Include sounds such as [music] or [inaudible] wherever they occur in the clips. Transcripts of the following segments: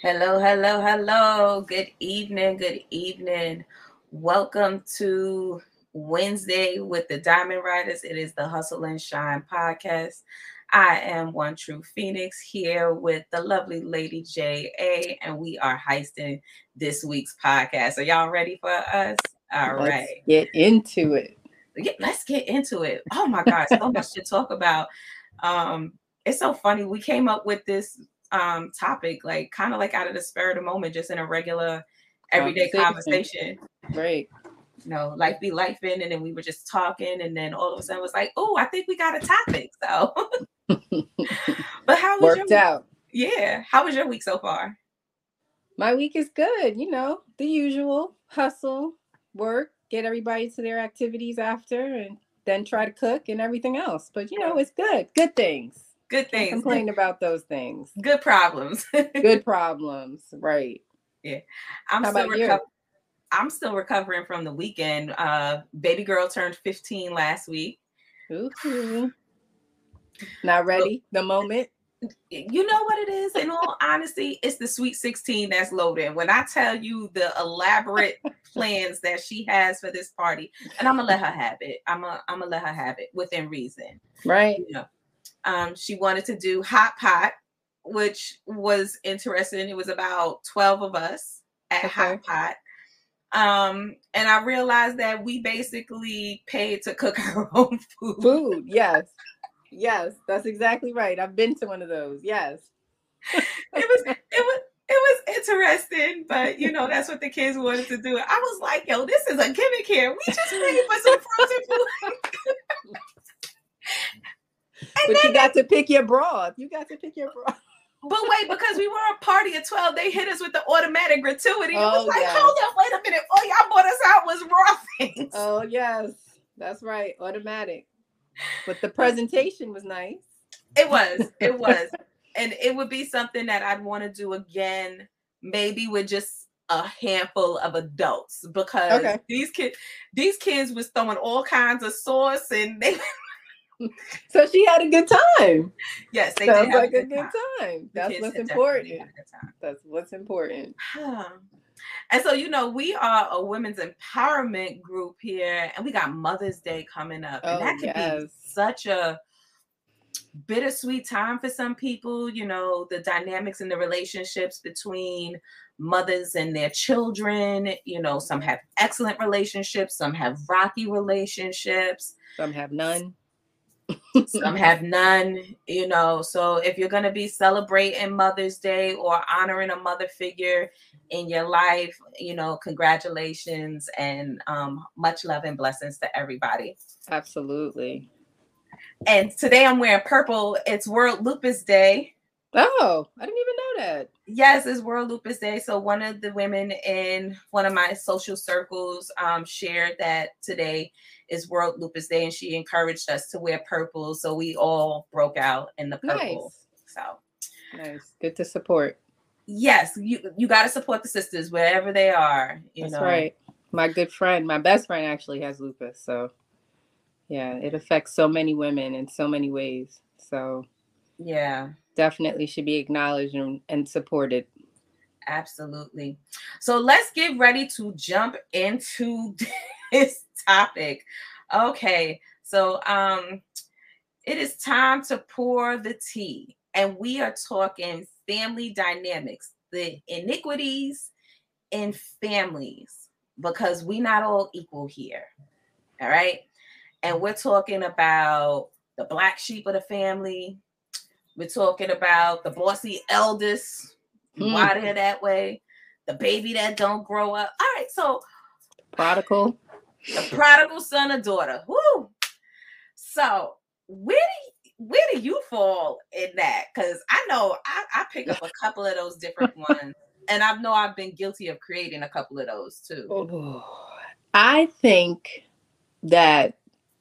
Hello, hello, hello. Good evening, good evening. Welcome to Wednesday with the Diamond Writers. It is the Hustle and Shine podcast. I am One True Phoenix here with the lovely Lady J.A., and we are heisting this week's podcast. Are y'all ready for us? All let's right. Get into it. Yeah, let's get into it. Oh my God, so much to talk about. Um, it's so funny. We came up with this um topic like kind of like out of the spur of the moment just in a regular everyday conversation, right. You know life be life in and then we were just talking and then all of a sudden it was like oh i think we got a topic so. [laughs] But how was worked your, out. Yeah how was your week so far? My week is good you know the usual hustle work get everybody to their activities after and then try to cook and everything else but you know it's good good things good things. Complain about those things. Good problems. [laughs] good problems. Right. Yeah. I'm How still reco- I'm still recovering from the weekend. Uh baby girl turned 15 last week. Ooh. Not ready. the moment. You know what it is? In all honesty, it's the sweet 16 that's loaded. When I tell you the elaborate [laughs] plans that she has for this party, and I'm gonna let her have it. I'm gonna I'm gonna let her have it within reason. Right. You know, um, she wanted to do hot pot, which was interesting. It was about 12 of us at okay. hot pot. Um, and I realized that we basically paid to cook [laughs] our own food. Food, yes. Yes, that's exactly right. I've been to one of those. Yes. it was it was it was interesting, but you know, that's what the kids wanted to do. I was like, yo, this is a gimmick here. We just paid for some frozen food. [laughs] but you got to pick your broth. You got to pick your broth. But wait, because we were a party of 12, they hit us with the automatic gratuity. It was oh, like, yes. hold up, wait a minute. All y'all bought us out was raw things. Oh, yes. That's right. Automatic. But the presentation was nice. It was. It was. and it would be something that I'd want to do again, maybe with just a handful of adults because okay. these kids these kids was throwing all kinds of sauce and they [laughs] so she had a good time. Yes, they sounds like a good, time. time. That's what's important. That's [sighs] what's important. And so, you know, we are a women's empowerment group here, and we got Mother's Day coming up. Oh, and that could yes. be such a bittersweet time for some people. You know, the dynamics and the relationships between mothers and their children. You know, some have excellent relationships, some have rocky relationships, some have none some have none, you know. So if you're going to be celebrating Mother's Day or honoring a mother figure in your life, you know, congratulations and um, much love and blessings to everybody. Absolutely. And today I'm wearing purple. It's World Lupus Day. Oh, I didn't even know that. Yes, it's World Lupus Day. So one of the women in one of my social circles um, shared that today is World Lupus Day, and she encouraged us to wear purple. So we all broke out in the purple. Nice. So nice, good to support. Yes, you you got to support the sisters wherever they are. That's know. right. My good friend, my best friend, actually has lupus. So yeah, it affects so many women in so many ways. So yeah, definitely should be acknowledged and, and supported. Absolutely. So let's get ready to jump into [laughs] this topic. Okay, so um, it is time to pour the tea, and we are talking family dynamics, the iniquities in families, because we not all equal here. All right, and we're talking about the black sheep of the family. We're talking about the bossy eldest, mm. why they're that way, the baby that don't grow up. All right, so prodigal the prodigal son or daughter. Woo! So where do you, where do you fall in that? Because I know I, I pick up a couple of those different [laughs] ones, and I know I've been guilty of creating a couple of those too. Oh, I think that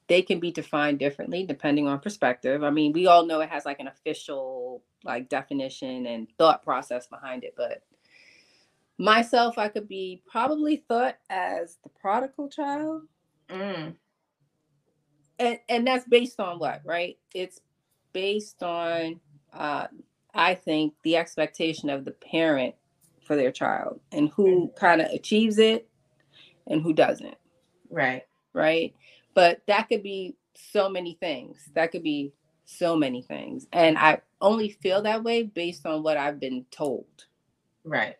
they can be defined differently depending on perspective. I mean, we all know it has like an official like definition and thought process behind it, but myself i could be probably thought as the prodigal child mm. and and that's based on what right it's based on uh, i think the expectation of the parent for their child and who mm-hmm. kind of achieves it and who doesn't. Right. Right. But that could be so many things. That could be so many things. And I only feel that way based on what I've been told. Right.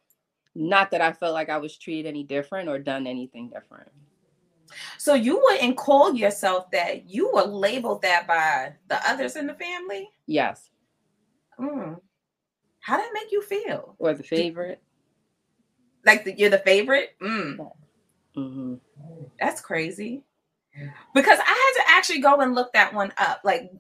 Not that I felt like I was treated any different or done anything different. So you wouldn't call yourself that. You were labeled that by the others in the family? Yes. Mm. How did it make you feel? Or the favorite? Like the, you're the favorite? Mm. Mm-hmm. That's crazy. Because I had to actually go and look that one up. Like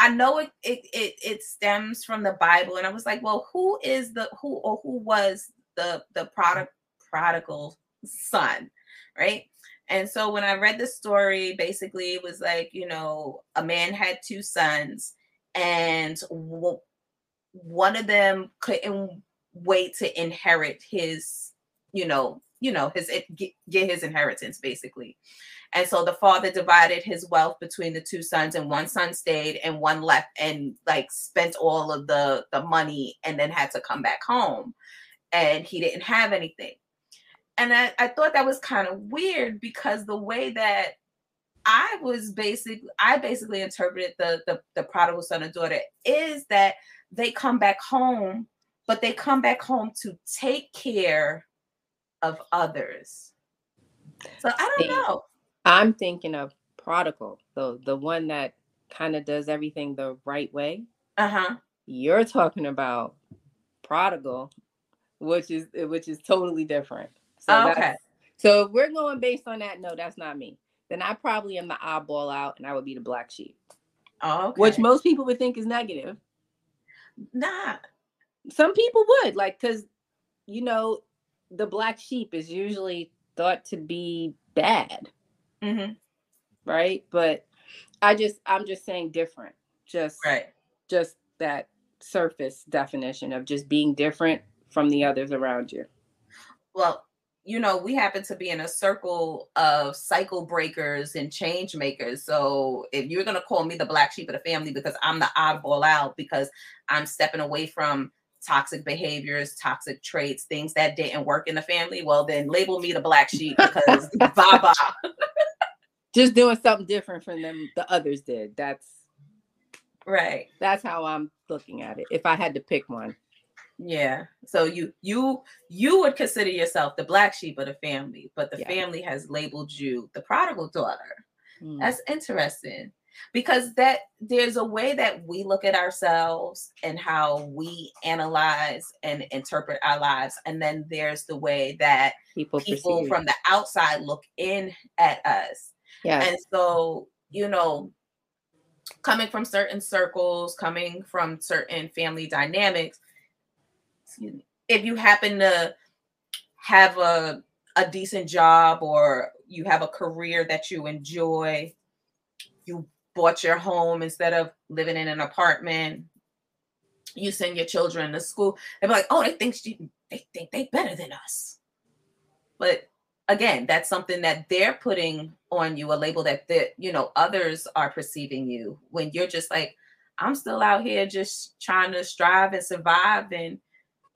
I know it, it it it stems from the Bible, and I was like, well, who is the who or who was the the product prodigal son, right? And so when I read the story, basically it was like, you know, a man had two sons, and one of them couldn't wait to inherit his, you know, you know, his get, his inheritance basically. And so the father divided his wealth between the two sons, and one son stayed and one left and like spent all of the, the money and then had to come back home. And he didn't have anything. And I, I thought that was kind of weird because the way that I was basically I basically interpreted the, the the prodigal son and daughter is that they come back home, but they come back home to take care of others. So I don't know. I'm thinking of prodigal, the the one that kind of does everything the right way. Uh-huh. You're talking about prodigal, which is which is totally different. So okay. So if we're going based on that, no, that's not me. Then I probably am the oddball out and I would be the black sheep. Oh, okay. Which most people would think is negative. Nah. Some people would, like, because you know, the black sheep is usually thought to be bad. Mm-hmm. Right. But I just, I'm just saying different. Just, right. Just that surface definition of just being different from the others around you. Well, you know, we happen to be in a circle of cycle breakers and change makers. So if you're going to call me the black sheep of the family because I'm the oddball out because I'm stepping away from toxic behaviors, toxic traits, things that didn't work in the family, well, then label me the black sheep because [laughs] baba. Just doing something different from them the others did. That's right. That's how I'm looking at it. If I had to pick one. Yeah. So you you you would consider yourself the black sheep of the family, but the yeah. family has labeled you the prodigal daughter. Mm. That's interesting because that there's a way that we look at ourselves and how we analyze and interpret our lives. And then there's the way that people, people from the outside look in at us. Yeah and so you know coming from certain circles coming from certain family dynamics if you happen to have a a decent job or you have a career that you enjoy you bought your home instead of living in an apartment. You send your children to school. They're like, oh, they think she, they think they better than us. But again, that's something that they're putting on you, a label that that you know others are perceiving you when you're just like, I'm still out here just trying to strive and survive and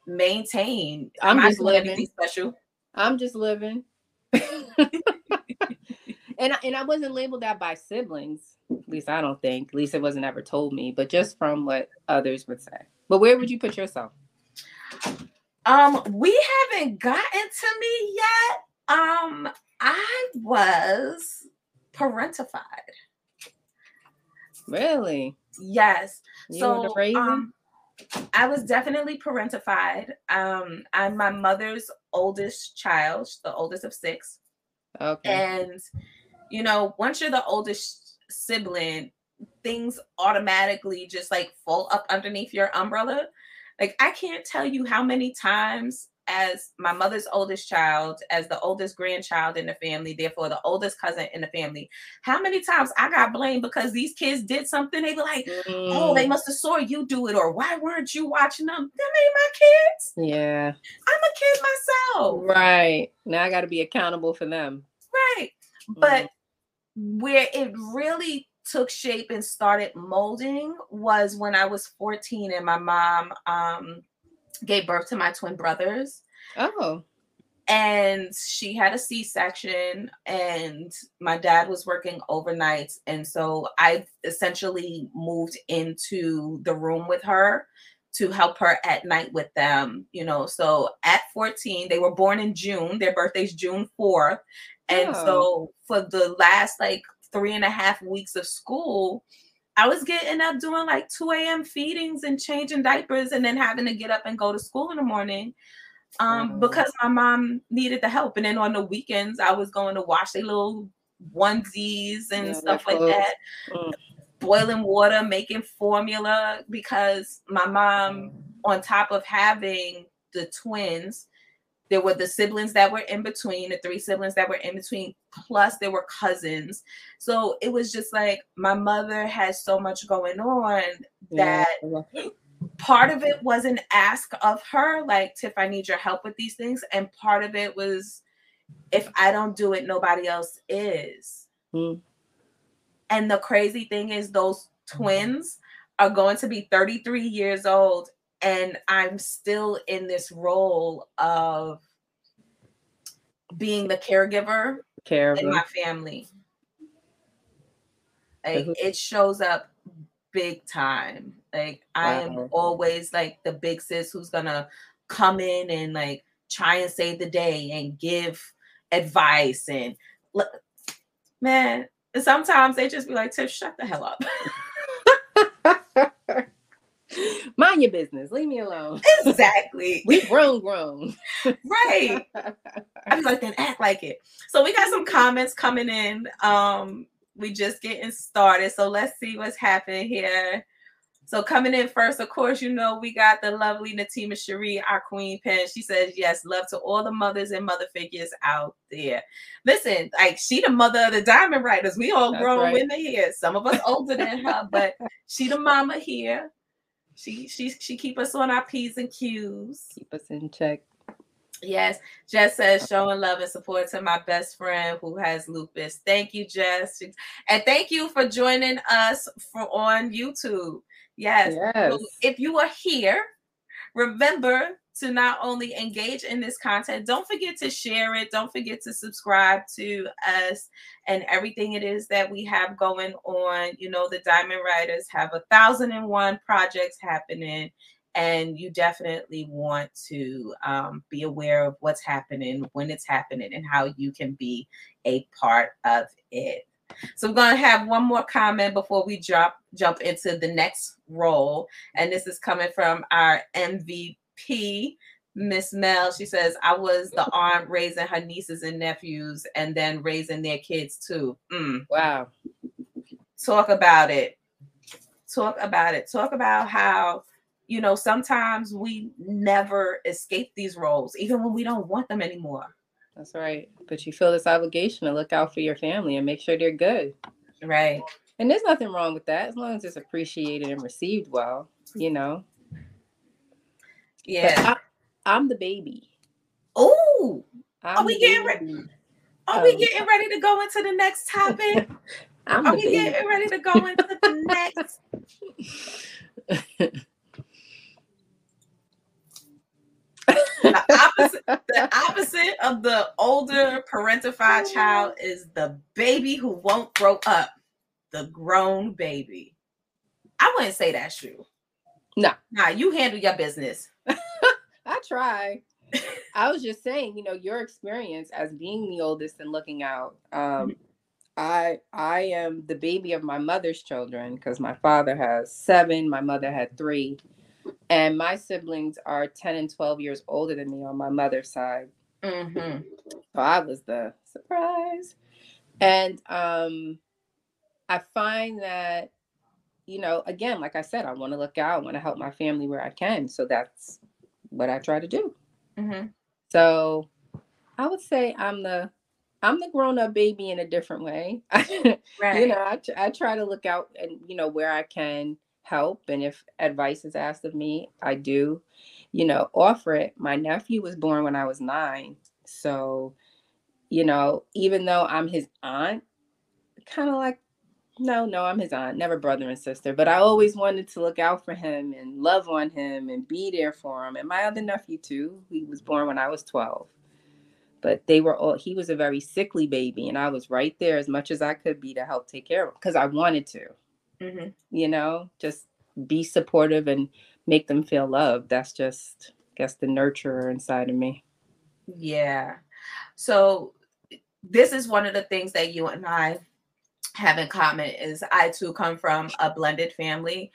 maintain. I'm just living special. I'm just living. [laughs] and I, and I wasn't labeled that by siblings. At least I don't think. At least it wasn't ever told me, but just from what others would say. But where would you put yourself? Um, we haven't gotten to me yet. Um, I was parentified. Really? Yes. You so um, I was definitely parentified. Um, I'm my mother's oldest child, the oldest of six. Okay. And you know, once you're the oldest sibling, things automatically just like fall up underneath your umbrella. Like I can't tell you how many times as my mother's oldest child, as the oldest grandchild in the family, therefore the oldest cousin in the family, how many times I got blamed because these kids did something? They were like, mm. "Oh, they mm. must have saw you do it," or "Why weren't you watching them?" Them ain't my kids. Yeah, I'm a kid myself. Right now, I got to be accountable for them. Right, but where it really took shape and started molding was when I was 14 and my mom um, gave birth to my twin brothers. Oh. And she had a C section, and my dad was working overnights. And so I essentially moved into the room with her to help her at night with them, you know. So at 14, they were born in June, their birthday's June 4th. And oh. so for the last like three and a half weeks of school, I was getting up doing like 2 a.m. feedings and changing diapers and then having to get up and go to school in the morning um, mm-hmm. because my mom needed the help. And then on the weekends, I was going to wash their little onesies and yeah, stuff like that. Mm. Boiling water, making formula because my mom, on top of having the twins, there were the siblings that were in between, the three siblings that were in between, plus there were cousins. So it was just like my mother had so much going on that part of it was an ask of her, like, Tiff, I need your help with these things. And part of it was, if I don't do it, nobody else is. Mm. And the crazy thing is, those twins are going to be 33 years old and I'm still in this role of being the caregiver caregiver. in my family. Like it shows up big time. Like wow. I am always like the big sis who's gonna come in and like try and save the day and give advice and look, man. Sometimes they just be like, "Tiff, shut the hell up." [laughs] [laughs] Mind your business. Leave me alone. Exactly. [laughs] we grown, grown. right. [laughs] I was like, then act like it. So we got some comments coming in. Um, we just getting started. So let's see what's happening here. So coming in first, of course, you know, we got the lovely Natima Cherie, our queen pen. She says, yes, love to all the mothers and mother figures out there. Listen, like she the mother of the diamond writers. We all That's grown right. women here. Some of us older than her, but she the mama here. She she she keep us on our P's and Q's. Keep us in check. Yes, Jess says showing love and support to my best friend who has lupus. Thank you, Jess, and thank you for joining us for on YouTube. Yes, yes. if you are here, remember to not only engage in this content, don't forget to share it. Don't forget to subscribe to us and everything it is that we have going on. You know, the Diamond Writers have a thousand and one projects happening, and you definitely want to um, be aware of what's happening, when it's happening, and how you can be a part of it. So we're gonna have one more comment before we drop jump into the next role, and this is coming from our MVP P. Miss Mel, she says, I was the aunt raising her nieces and nephews and then raising their kids too. Mm. Wow. Talk about it. Talk about it. Talk about how, you know, sometimes we never escape these roles, even when we don't want them anymore. That's right. But you feel this obligation to look out for your family and make sure they're good. Right. And there's nothing wrong with that as long as it's appreciated and received well, you know. Yeah. I, am the baby. Oh, are we getting ready? Are um, we getting ready to go into the next topic? [laughs] I'm are we baby. getting ready to go into the next? [laughs] the, opposite, the opposite of the older parentified child is the baby who won't grow up, the grown baby. I wouldn't say that's true. No. Nah, you handle your business. [laughs] I try. I was just saying, you know, your experience as being the oldest and looking out. Um. I I am the baby of my mother's children because my father has seven, my mother had three, and my siblings are ten and twelve years older than me on my mother's side. Mm-hmm. So I was the surprise, and um, I find that you know, again, like I said, I want to look out, I want to help my family where I can. So that's what I try to do. Mm-hmm. So I would say I'm the I'm the grown up baby in a different way. [laughs] right. You know, I, I try to look out and you know where I can help, and if advice is asked of me, I do. You know, offer it. My nephew was born when I was nine, so you know, even though I'm his aunt, kind of like No, no, I'm his aunt, never brother and sister. But I always wanted to look out for him and love on him and be there for him. And my other nephew too. He was born when I was 12. But they were all he was a very sickly baby, and I was right there as much as I could be to help take care of him because I wanted to. Mm-hmm. You know, just be supportive and make them feel loved. That's just I guess the nurturer inside of me. Yeah. So this is one of the things that you and I have in common is I too come from a blended family.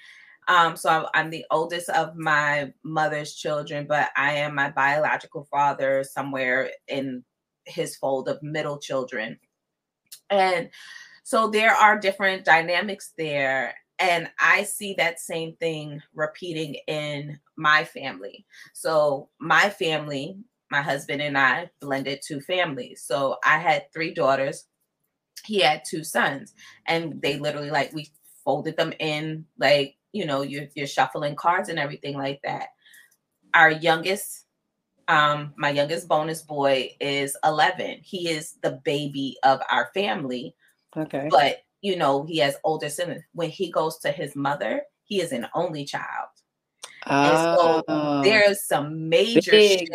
Um, so I'm the oldest of my mother's children, but I am my biological father somewhere in his fold of middle children. And so there are different dynamics there. And I see that same thing repeating in my family. So my family, my husband and I blended two families. So I had three daughters he had two sons and they literally like we folded them in like you know you're, you're shuffling cards and everything like that. Our youngest um my youngest bonus boy is 11 he is the baby of our family okay. but you know he has older siblings. When he goes to his mother he is an only child. Oh, so there's some major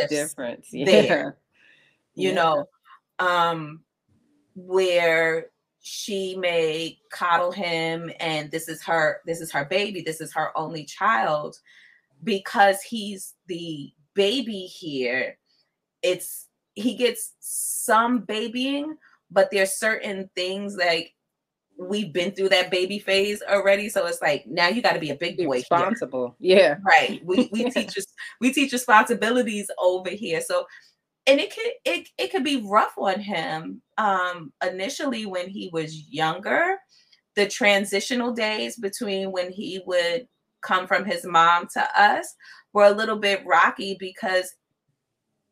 difference. [laughs] yeah. there you yeah. know um where she may coddle him and this is her this is her baby this is her only child because he's the baby here it's he gets some babying but there's certain things like we've been through that baby phase already so it's like now you got to be a big boy responsible here. yeah right we, we [laughs] teach us we teach responsibilities over here so and it could it, it could be rough on him um initially when he was younger the transitional days between when he would come from his mom to us were a little bit rocky because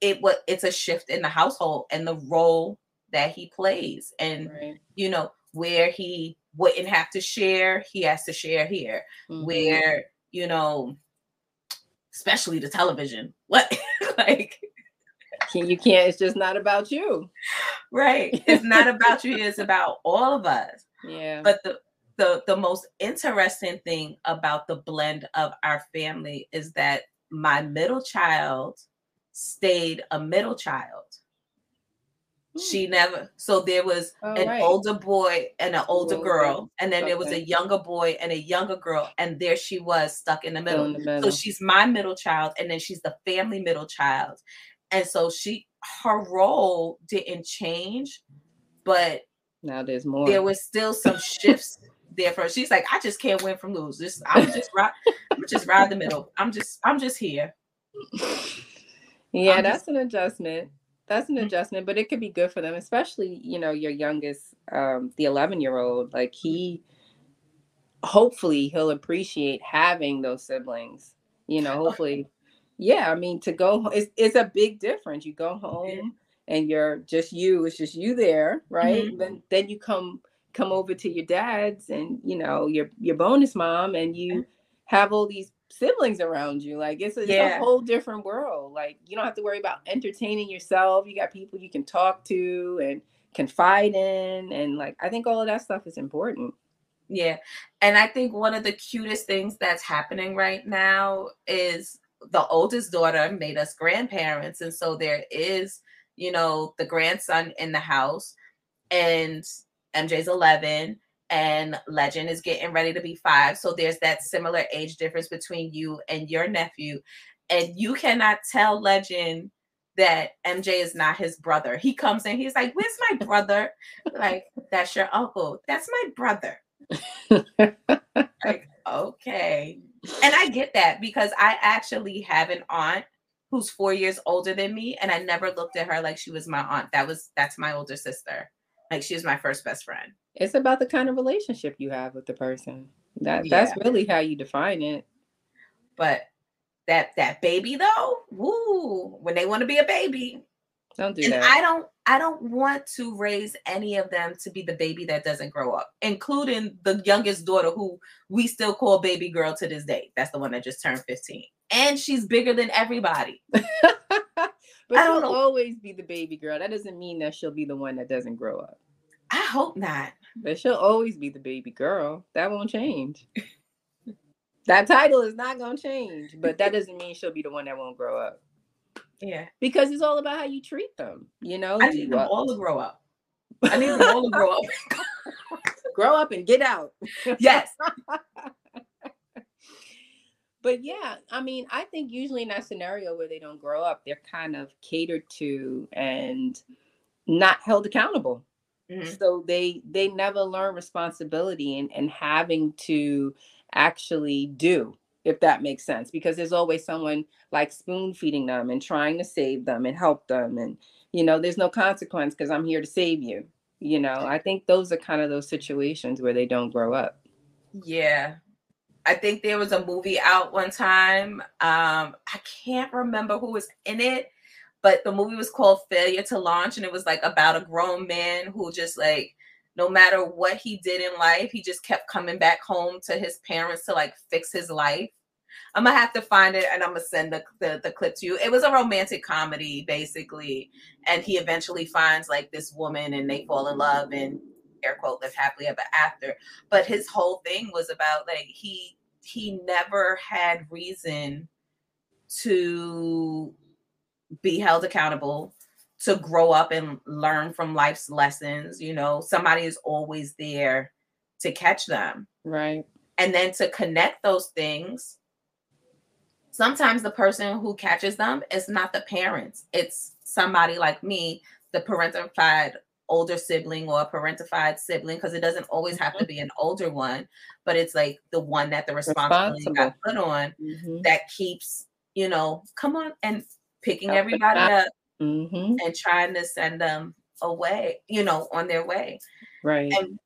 it was it's a shift in the household and the role that he plays and right. you know where he wouldn't have to share he has to share here mm-hmm. where you know especially the television what [laughs] like you can't it's just not about you right it's not about you it's [laughs] about all of us yeah but the the the most interesting thing about the blend of our family is that my middle child stayed a middle child she hmm. never so there was an right. older boy and an older girl and then okay. there was a younger boy and a younger girl and there she was stuck in the, middle. in the middle so she's my middle child and then she's the family middle child and so she her role didn't change, but now there's more. There was still some shifts there for her. She's like, I just can't win from lose. Just I'm [laughs] just right, I'm just right in the middle. I'm just I'm just here. [laughs] Yeah, I'm that's just, an adjustment. That's an mm-hmm. adjustment, but it could be good for them, especially you know your youngest, um, the 11 year old. Like he, hopefully, he'll appreciate having those siblings. You know, hopefully yeah i mean to go it's, it's a big difference. You go home and you're just you it's just you there right? Mm-hmm. then then you come come over to your dad's and you know your your bonus mom and you have all these siblings around you. Like it's a, yeah. it's a whole different world. Like you don't have to worry about entertaining yourself. You got people you can talk to and confide in and like i think all of that stuff is important. Yeah and i think one of the cutest things that's happening right now is the oldest daughter made us grandparents and so there is you know the grandson in the house and mj's 11 and legend is getting ready to be five so there's that similar age difference between you and your nephew and you cannot tell legend that mj is not his brother. He comes in he's like where's my brother? Like that's your uncle. That's my brother. [laughs] Like okay and I get that because I actually have an aunt who's four years older than me, and I never looked at her like she was my aunt. That was that's my older sister. Like she was my first best friend. It's about the kind of relationship you have with the person. That yeah. that's really how you define it. But that that baby though, woo, when they want to be a baby. Don't do and that. I don't I don't want to raise any of them to be the baby that doesn't grow up, including the youngest daughter who we still call baby girl to this day. That's the one that just turned 15. And she's bigger than everybody. [laughs] but she'll know. always be the baby girl. That doesn't mean that she'll be the one that doesn't grow up. I hope not. But she'll always be the baby girl. That won't change. that title is not gonna change, but that doesn't mean she'll be the one that won't grow up. Yeah. Because it's all about how you treat them. You know, I need them all to grow up. I need them [laughs] all to grow up. grow up and get out. Yes. [laughs] but yeah, I mean, I think usually in that scenario where they don't grow up, they're kind of catered to and not held accountable. Mm-hmm. So they they never learn responsibility and, and having to actually do, if that makes sense, because there's always someone like spoon feeding them and trying to save them and help them. And, you know, there's no consequence because I'm here to save you. You know, I think those are kind of those situations where they don't grow up. Yeah. I think there was a movie out one time. Um, I can't remember who was in it, but the movie was called Failure to Launch, and it was like about a grown man who just like no matter what he did in life, he just kept coming back home to his parents to like fix his life. I'm gonna have to find it and I'm gonna send the, the, the clip to you. It was a romantic comedy basically, and he eventually finds like this woman and they fall in love and air quote live happily ever after. But his whole thing was about like he he never had reason to be held accountable to grow up and learn from life's lessons. You know, somebody is always there to catch them. Right. And then to connect those things. Sometimes the person who catches them is not the parents, it's somebody like me, the parentified older sibling or a parentified sibling, because it doesn't always have to mm-hmm. be an older one, but it's like the one that the responsibility got put on mm-hmm. that keeps, you know, come on and picking everybody up mm-hmm. and trying to send them away, you know, on their way. Right. And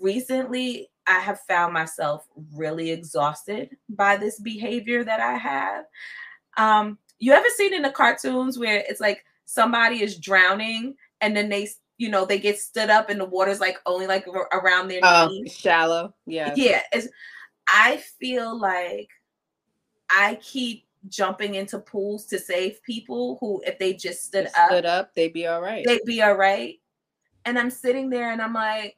recently, I have found myself really exhausted by this behavior that I have. Um, you ever seen in the cartoons where it's like somebody is drowning and then they, you know, they get stood up and the water's like only like around their oh, knees. Shallow. Yeah. Yeah. I feel like I keep jumping into pools to save people who, if they just stood, up, stood up, they'd be all right. They'd be all right. And I'm sitting there and I'm like,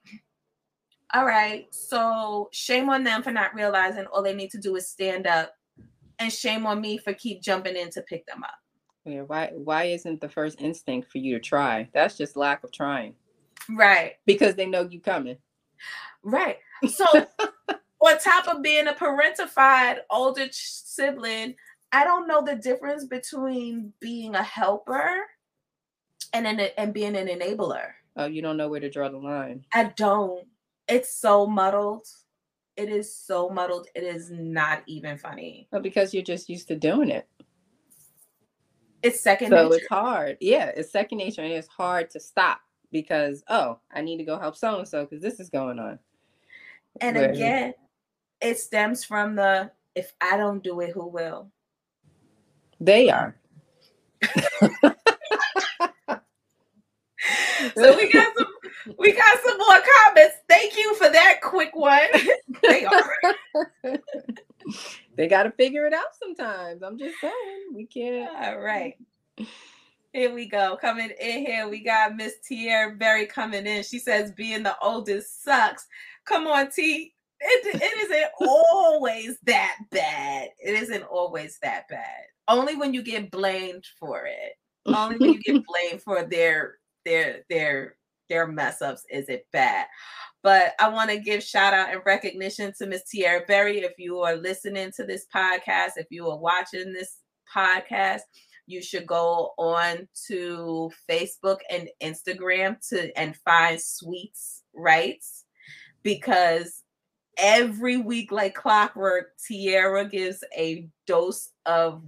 all right, so shame on them for not realizing all they need to do is stand up, and shame on me for keep jumping in to pick them up. Yeah, why why isn't the first instinct for you to try? That's just lack of trying. Right. Because they know you coming. Right. [laughs] So on top of being a parentified older sibling, I don't know the difference between being a helper and an, and being an enabler. Oh, you don't know where to draw the line. I don't. It's so muddled. It is so muddled. It is not even funny. Well, because you're just used to doing it. It's second so nature. it's hard. Yeah, it's second nature and it's hard to stop because oh, I need to go help so and so because this is going on. And Where, again, it stems from the if I don't do it, who will? They are. [laughs] so we got some we got some more comments. Thank you for that quick one. they are. [laughs] they got to figure it out sometimes. I'm just saying we can't. All right. Here we go. Coming in here, we got Miss Tierra Berry coming in. She says being the oldest sucks. Come on, T. It, it isn't always that bad. It isn't always that bad only when you get blamed for it. Only when you get [laughs] blamed for their their their their mess ups is it bad. But I want to give shout out and recognition to Miss Tierra Berry. If you are listening to this podcast, if you are watching this podcast, you should go on to Facebook and Instagram to and find Sweets Rights because every week, like clockwork, Tierra gives a dose of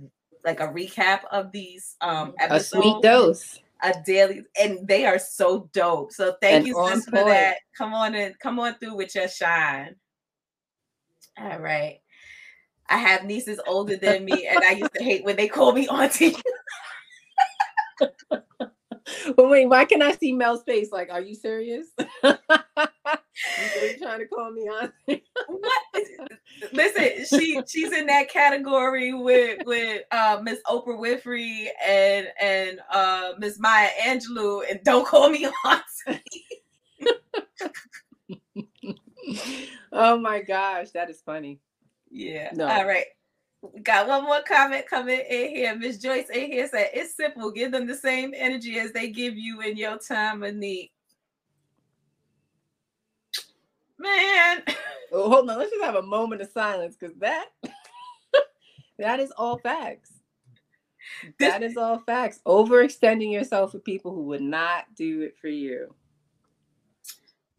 like a recap of these um episodes. A sweet dose. A daily, and they are so dope. So thank and you, sis, for that. Come on and come on through with your shine. All right. I have nieces older than me, and I used to hate when they call me auntie. [laughs] but wait, why can I see Mel's face? Like, are you serious? [laughs] you really trying to call me on? [laughs] what? [laughs] Listen, she she's in that category with with uh, Miss Oprah Winfrey and and uh, Miss Maya Angelou, and don't call me [laughs] auntie. oh my gosh, that is funny. Yeah. No. All right. Got one more comment coming in here. Miss Joyce in here said it's simple. Give them the same energy as they give you in your time of need. Man. [laughs] Oh, hold on. Let's just have a moment of silence because that [laughs] that is all facts. That is all facts. Overextending yourself for people who would not do it for you.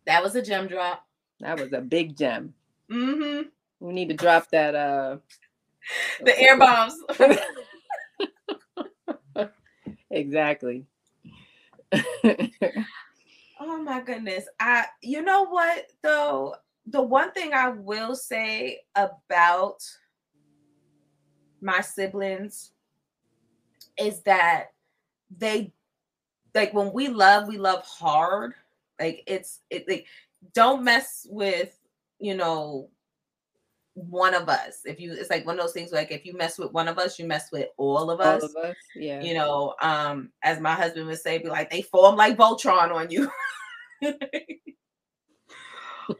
That was a gem drop. That was a big gem. Mm-hmm. We need to drop that uh [laughs] the air bombs. exactly. Oh my goodness. I you know what though? The one thing I will say about my siblings is that they like when we love, we love hard. Like it's it like don't mess with you know one of us. If you, it's like one of those things like if you mess with one of us, you mess with all of us. All of us, yeah. You know, um, as my husband would say, be like they form like Voltron on you. [laughs]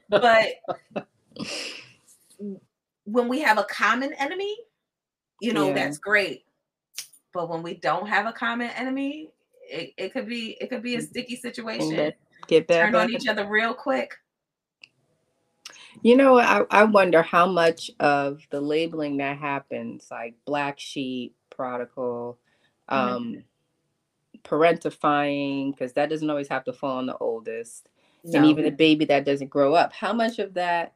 but [laughs] when we have a common enemy, you know, yeah. that's great. But when we don't have a common enemy, it, it could be it could be a mm. sticky situation. Get back turn on each other real quick. You know, I, I wonder how much of the labeling that happens, like black sheep, prodigal, mm-hmm. um, parentifying, because that doesn't always have to fall on the oldest, no. and even the baby that doesn't grow up. How much of that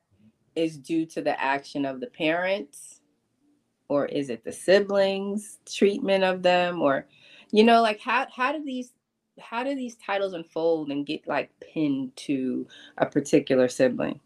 is due to the action of the parents, or is it the siblings' treatment of them, or you know, like how how do these how do these titles unfold and get like pinned to a particular sibling?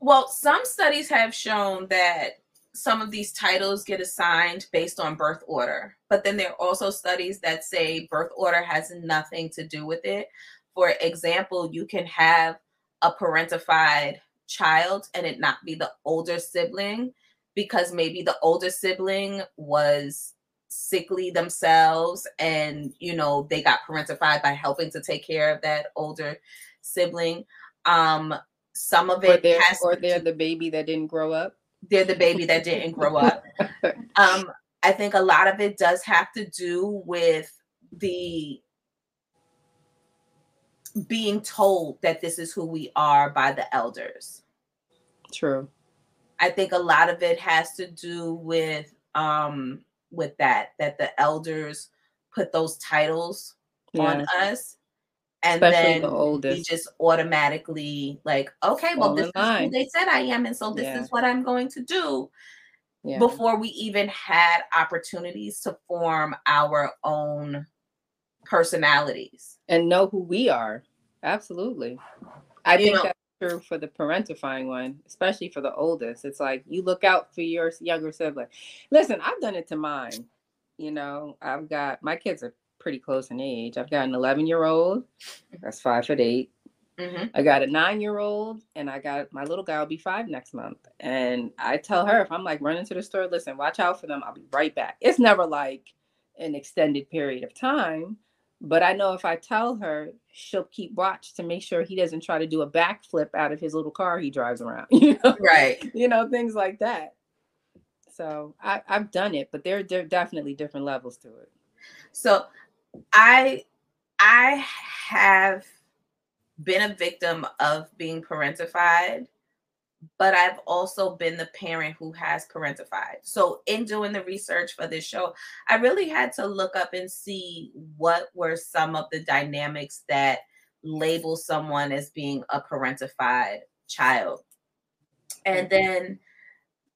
Well, some studies have shown that some of these titles get assigned based on birth order, but then there are also studies that say birth order has nothing to do with it. For example, you can have a parentified child and it not be the older sibling because maybe the older sibling was sickly themselves and you know they got parentified by helping to take care of that older sibling um some of it or they're, has or they're the baby that didn't grow up. They're the baby that didn't grow up. [laughs] Um, I think a lot of it does have to do with the being told that this is who we are by the elders. True. I think a lot of it has to do with um with that that the elders put those titles yeah. on us and Especially then the oldest. we just automatically like, okay, well, this is who they said I am, and so this yeah. is what I'm going to do. Yeah. Before we even had opportunities to form our own personalities and know who we are. Absolutely, I you think know, that's true for the parentifying one, especially for the oldest. It's like you look out for your younger sibling. Listen, I've done it to mine. You know, I've got my kids are pretty close in age. I've got an 11 year old, that's five foot 8 mm-hmm. I got a nine year old, and I got my little guy will be five next month. And I tell her if I'm like running to the store, listen, watch out for them. I'll be right back. It's never like an extended period of time, but I know if I tell her, she'll keep watch to make sure he doesn't try to do a backflip out of his little car he drives around. [laughs] You know, right? You know, things like that. So I, have done it, but there, there are definitely different levels to it. So I I have been a victim of being parentified, but I've also been the parent who has parentified. So in doing the research for this show, I really had to look up and see what were some of the dynamics that label someone as being a parentified child. And mm-hmm. then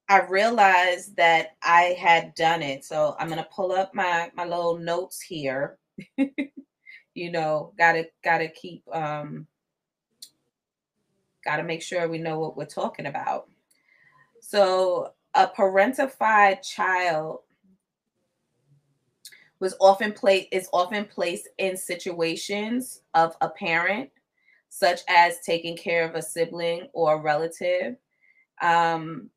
I realized that I had done it. So I'm going to pull up my my little notes here [laughs] you know, gotta gotta keep um gotta make sure we know what we're talking about. So a parentified child was often placed is often placed in situations of a parent, such as taking care of a sibling or a relative. Um,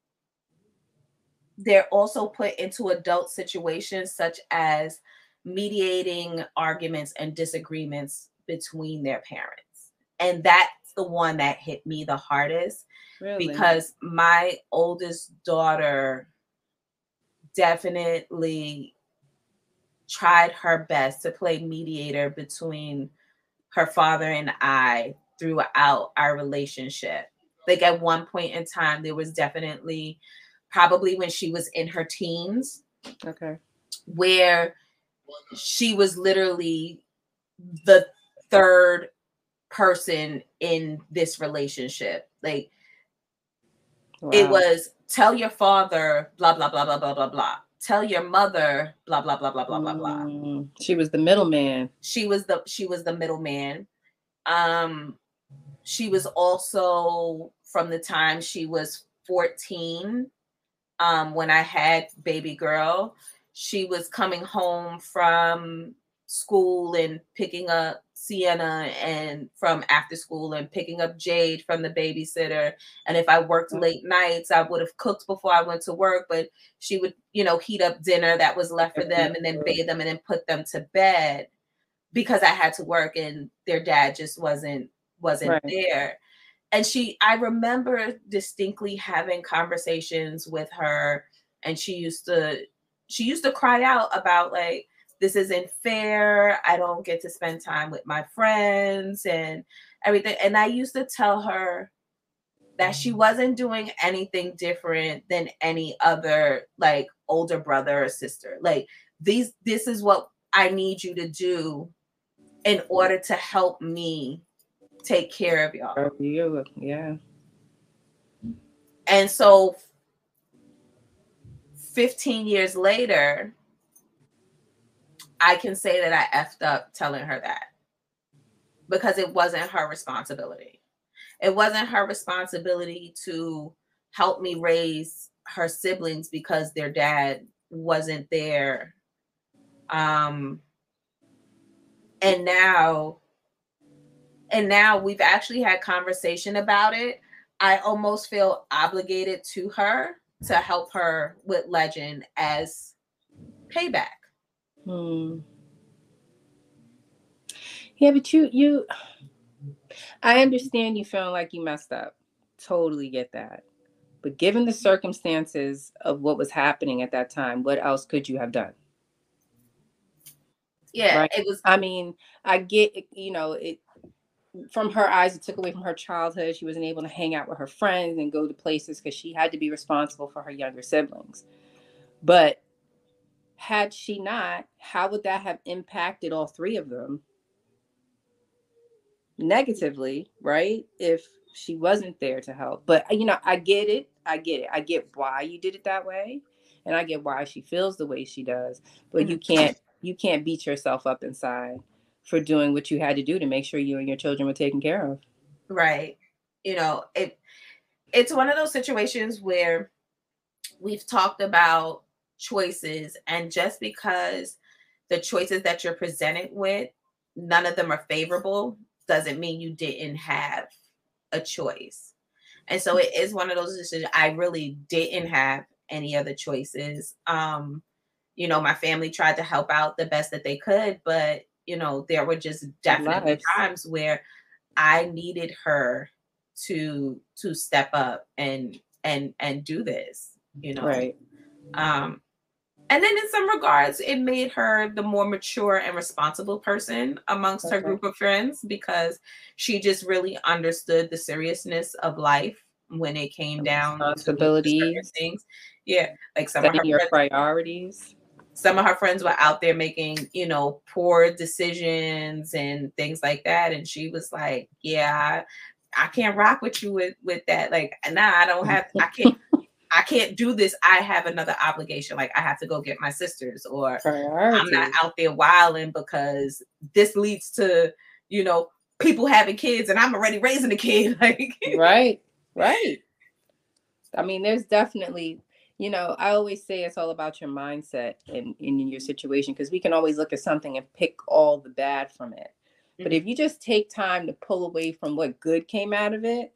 they're also put into adult situations such as mediating arguments and disagreements between their parents. And that's the one that hit me the hardest Really? because my oldest daughter definitely tried her best to play mediator between her father and I throughout our relationship. Like at one point in time, there was definitely probably when she was in her teens okay. where she was literally the third person in this relationship. Like it was tell your father blah blah blah blah blah blah blah. Tell your mother blah blah blah blah blah blah blah. Mm, She was the middleman. She was the she was the middleman. Um she was also from the time she was 14 um when I had baby girl, she was coming home from school and picking up Sienna and from after school and picking up Jade from the babysitter. And if I worked Mhm. late nights, I would have cooked before I went to work, but she would, you know, heat up dinner that was left for them and then bathe them and then put them to bed because I had to work and their dad just wasn't wasn't Right. there. And she I remember distinctly having conversations with her and she used to she used to cry out about like this isn't fair. I don't get to spend time with my friends and everything. And I used to tell her that she mm. wasn't doing anything different than any other like older brother or sister. Like these this is what I need you to do in order to help me take care of y'all. You, yeah. And so 15 years later, I can say that I effed up telling her that because it wasn't her responsibility. It wasn't her responsibility to help me raise her siblings because their dad wasn't there. Um, and now, and now we've actually had conversation about it. I almost feel obligated to her to help her with legend as payback. Hmm. Yeah, but you you I understand you feeling like you messed up. Totally get that. But given the circumstances of what was happening at that time, what else could you have done? Yeah, Right. it was I mean, I get you know, it from her eyes, it took away from her childhood. She wasn't able to hang out with her friends and go to places because she had to be responsible for her younger siblings. But had she not, how would that have impacted all three of them negatively, right? If she wasn't there to help. But uh, you know, I get it. I get it. I get why you did it that way. And I get why she feels the way she does. But mm-hmm. you can't you can't beat yourself up inside for doing what you had to do to make sure you and your children were taken care of. right. You know, it it's one of those situations where we've talked about choices and just because the choices that you're presented with none of them are favorable doesn't mean you didn't have a choice. And so it is one of those decisions I really didn't have any other choices. Um you know, my family tried to help out the best that they could, but you know, there were just definitely Lives. times where I needed her to to step up and and and do this, you know. Right. Um and then in some regards it made her the more mature and responsible person amongst her group of friends because she just really understood the seriousness of life when it came down to responsibilities. things. Yeah, like some of her Setting your priorities. Some of her friends were out there making, you know, poor decisions and things like that. And she was like, Yeah, I, I can't rock with you with with that. Like, nah, I don't have I can't I can't do this. I have another obligation. Like I have to go get my sisters or Priorities. I'm not out there wilding because this leads to, you know, people having kids and I'm already raising a kid. [laughs] Like right right i mean there's definitely you know i always say it's all about your mindset in in your situation because we can always look at something and pick all the bad from it but Mhm. if you just take time to pull away from what good came out of it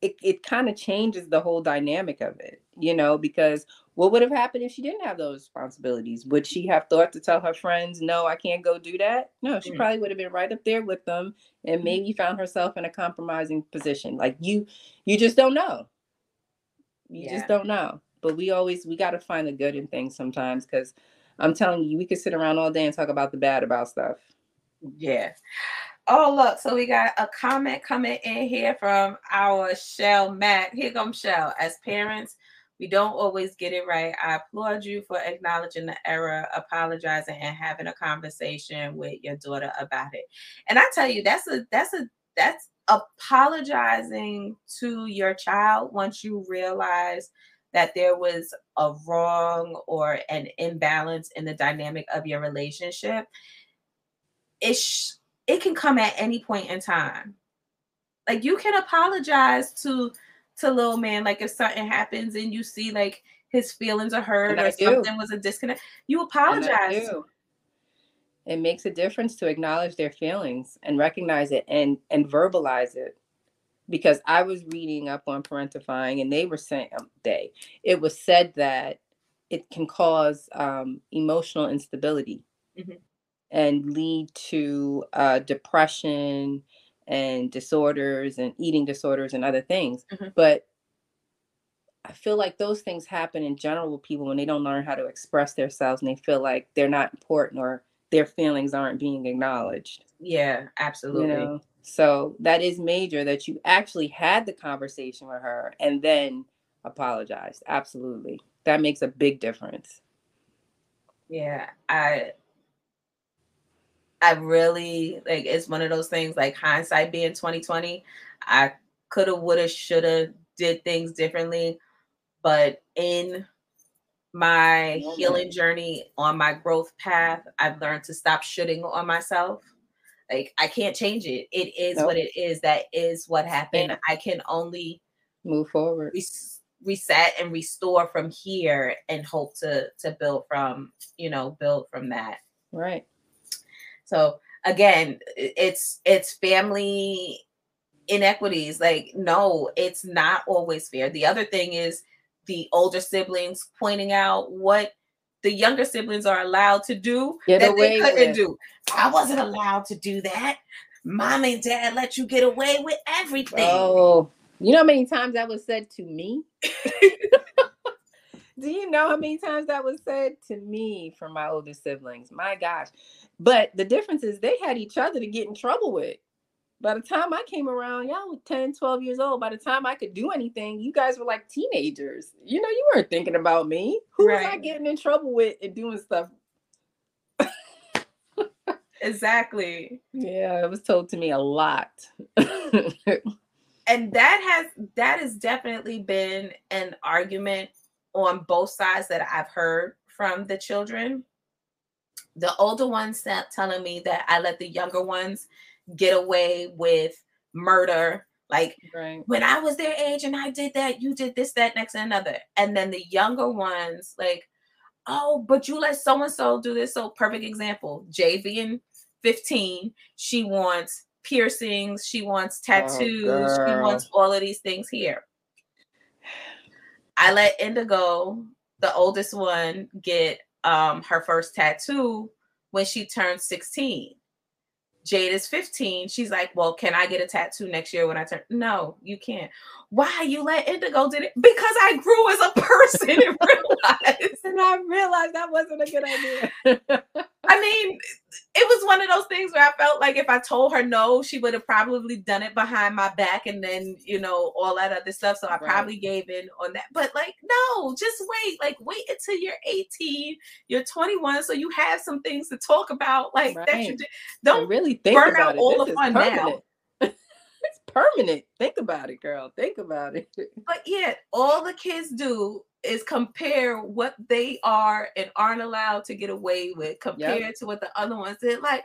it, it kind of changes the whole dynamic of it you know, because what would have happened if she didn't have those responsibilities? Would she have thought to tell her friends, no, I can't go do that? No, she mm. probably would have been right up there with them and mm. maybe found herself in a compromising position. Like you, you just don't know. You yeah. just don't know. But we always we gotta find the good in things sometimes because I'm telling you, we could sit around all day and talk about the bad about stuff. Yeah. Oh, look, so we got a comment coming in here from our Shell Matt. Here comes Shell. As parents, we don't always get it right. I applaud you for acknowledging the error, apologizing, and having a conversation with your daughter about it. And I tell you, that's a that's a that's apologizing to your child once you realize that there was a wrong or an imbalance in the dynamic of your relationship. It sh- it can come at any point in time. Like you can apologize to to little man, like if something happens and you see like his feelings are hurt or something was a disconnect, you apologize. It makes a difference to acknowledge their feelings and recognize it and and verbalize it. Because I was reading up on parentifying and they were saying um, they it was said that it can cause um, emotional instability. Mm-hmm and lead to uh, depression and disorders and eating disorders and other things. Mm-hmm. But I feel like those things happen in general with people when they don't learn how to express themselves and they feel like they're not important or their feelings aren't being acknowledged. Yeah, absolutely. You know? So that is major that you actually had the conversation with her and then apologized. Absolutely. That makes a big difference. Yeah, I I really like it's one of those things like hindsight being 2020. I could have, would have, should have did things differently. But in my healing journey on my growth path, I've learned to stop shooting on myself. Like I can't change it. It is nope. what it is. That is what happened. I can only move forward. Res- reset and restore from here and hope to to build from, you know, build from that. Right. So again, it's it's family inequities. Like, no, it's not always fair. The other thing is the older siblings pointing out what the younger siblings are allowed to do get that they couldn't with. do. I wasn't allowed to do that. Mom and dad let you get away with everything. Oh, you know how many times that was said to me? [laughs] do you know how many times that was said to me from my older siblings? My gosh. But the difference is they had each other to get in trouble with. By the time I came around, y'all were 10, 12 years old. By the time I could do anything, you guys were like teenagers. You know, you weren't thinking about me. Who right. was I getting in trouble with and doing stuff? exactly. Yeah, it was told to me a lot. and that has that has definitely been an argument on both sides that I've heard from the children. The older ones telling me that I let the younger ones get away with murder. Like right. when I was their age and I did that, you did this, that, next, and another. And then the younger ones, like, oh, but you let so and so do this. So, perfect example Jay being 15, she wants piercings, she wants oh, tattoos, oh, she wants all of these things here. I let Indigo, the oldest one, get um, her first tattoo when she turned 16. Jade is 15. She's like, Well, can I get a tattoo next year when I turn? No, you can't. Why you let Indigo did it? Because I grew as a person and [laughs] realized. and I realized that wasn't a good idea. I mean, it was one of those things where I felt like if I told her no, she would have probably done it behind my back and then, you know, all that other stuff. So I right. probably gave in on that. But like, no, just wait. Like, wait until you're 18, you're 21. So you have some things to talk about. Like, right. that you don't really think burn out all the fun now. it's permanent. Think about it, girl. Think about it. [laughs] But yet, all the kids do is compare what they are and aren't allowed to get away with compared yep. to what the other ones did. Like,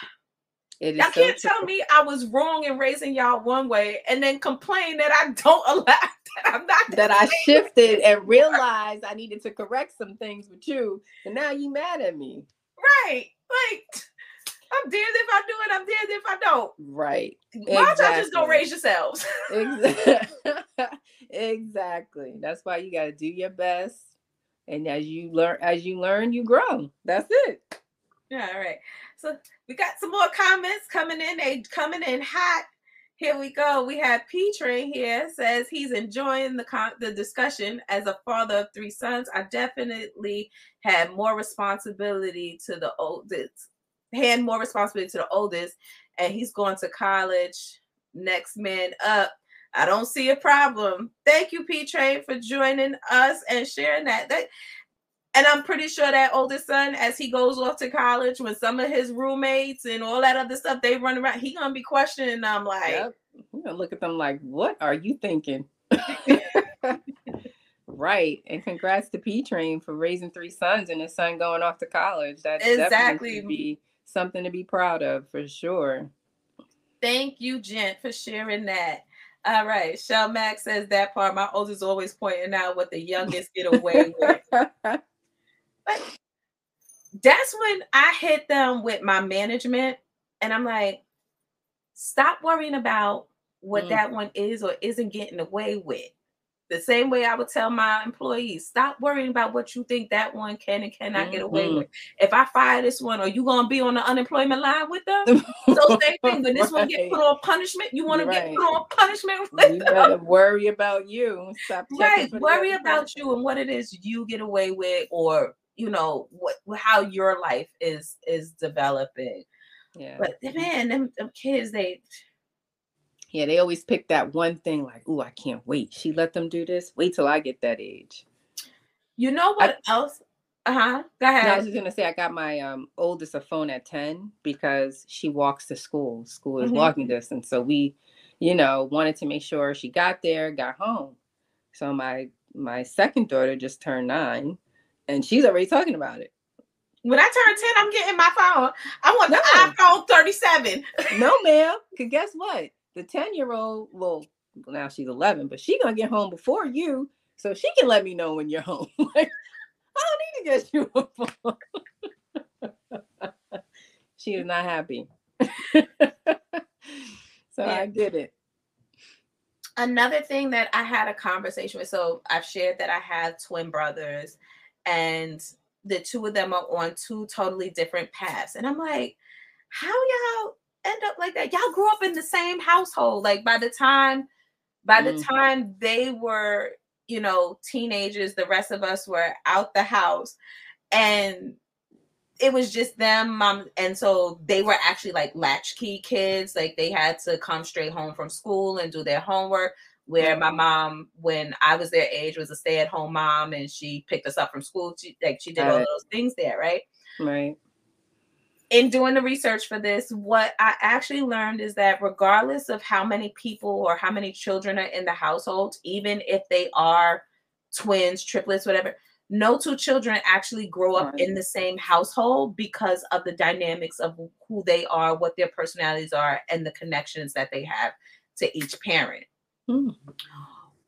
[sighs] y'all can't tell me I was wrong in raising y'all one way and then complain that I [laughs] don't allow that I'm not that I shifted and realized I needed to correct some things with you, and now you mad at me. Right. Like I'm damned if I do it. I'm damned if I don't. Right. Why don't y'all just go raise yourselves? [laughs] exactly. That's why you got to do your best, and as you learn, as you learn, you grow. That's it. Yeah. All right. So we got some more comments coming in. They coming in hot. Here we go. We have P Train here says he's enjoying the con- the discussion as a father of three sons. I definitely had more responsibility to the oldest, hand more responsibility to the oldest, and he's going to college. Next man up. I don't see a problem. Thank you, P Train, for joining us and sharing that. That and I'm pretty sure that oldest son, as he goes off to college, with some of his roommates and all that other stuff, they run around. He gonna be questioning them like, yep. I'm gonna look at them like, what are you thinking? [laughs] right. And congrats to P Train for raising three sons and his son going off to college. That exactly be something to be proud of for sure. Thank you, Gent, for sharing that. All right. Shell Max says that part. My oldest always pointing out what the youngest get away [laughs] with. But that's when I hit them with my management, and I'm like, stop worrying about what mm. that one is or isn't getting away with. The same way I would tell my employees, stop worrying about what you think that one can and cannot mm-hmm. get away mm-hmm. with. If I fire this one, are you gonna be on the unemployment line with them? so [laughs] same thing. When this right. one get put on punishment, you want to get put on punishment [laughs] with you them. Better worry about you. Stop right. Worry about you and what it is you get away with, or you know what how your life is is developing. Yeah. But man, them, them kids, they yeah, they always pick that one thing like, oh, I can't wait. She let them do this. Wait till I get that age. You know what I, else? Uh-huh. Go ahead. No, I was just gonna say I got my um oldest a phone at 10 because she walks to school. School is mm-hmm. walking distance. So we, you know, wanted to make sure she got there, got home. So my my second daughter just turned nine and she's already talking about it. When I turn 10, I'm getting my phone. I want no. the iPhone 37. no, ma'am. Cause guess what? The 10 year old, well, now she's 11, but she gonna get home before you, so she can let me know when you're home. [laughs] like, I don't need to get you a phone. [laughs] she is not happy. [laughs] so yeah. I did it. Another thing that I had a conversation with, so I've shared that I have twin brothers, and the two of them are on two totally different paths. And I'm like, how y'all end up like that? Y'all grew up in the same household. Like by the time, by mm. the time they were, you know, teenagers, the rest of us were out the house. And it was just them mom and so they were actually like latchkey kids like they had to come straight home from school and do their homework where my mom, when I was their age, was a stay-at-home mom and she picked us up from school. She like she did all those things there, right? Right. In doing the research for this, what I actually learned is that regardless of how many people or how many children are in the household, even if they are twins, triplets, whatever, no two children actually grow up right. in the same household because of the dynamics of who they are, what their personalities are, and the connections that they have to each parent. Hmm.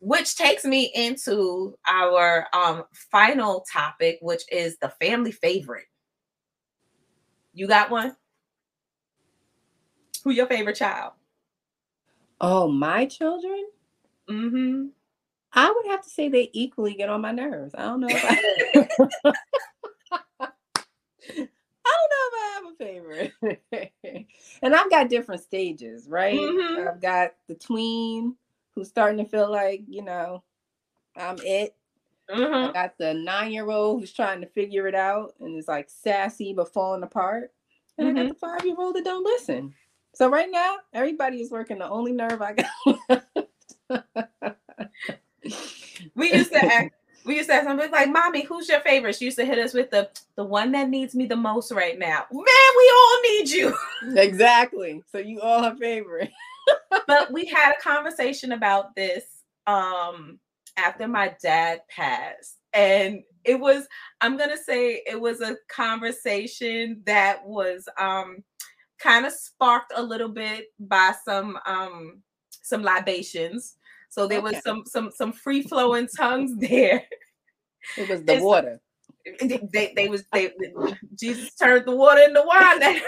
Which takes me into our um, final topic, which is the family favorite. You got one? Who your favorite child? Oh, my children? Mm-hmm. I would have to say they equally get on my nerves. I don't know if I, [laughs] [laughs] I don't know if I have a favorite. [laughs] and I've got different stages, right? Mm-hmm. I've got the tween, who's starting to feel like, you know, I'm it. Mm-hmm. I got the nine year old who's trying to figure it out and is like sassy but falling apart. And mm-hmm. I got mm-hmm. the five year old that don't listen. So right now, everybody is working the only nerve I got. we used to act, we used to have something like, "Mommy, who's your favorite?" She used to hit us with the the one that needs me the most right now. Man, we all need you. exactly. So you all have favorite but we had a conversation about this um after my dad passed and it was i'm gonna say it was a conversation that was um kind of sparked a little bit by some um some libations. So there okay. was some some some free flowing tongues [laughs] there. It was the water. they, they, they was they jesus turned the water into wine [laughs]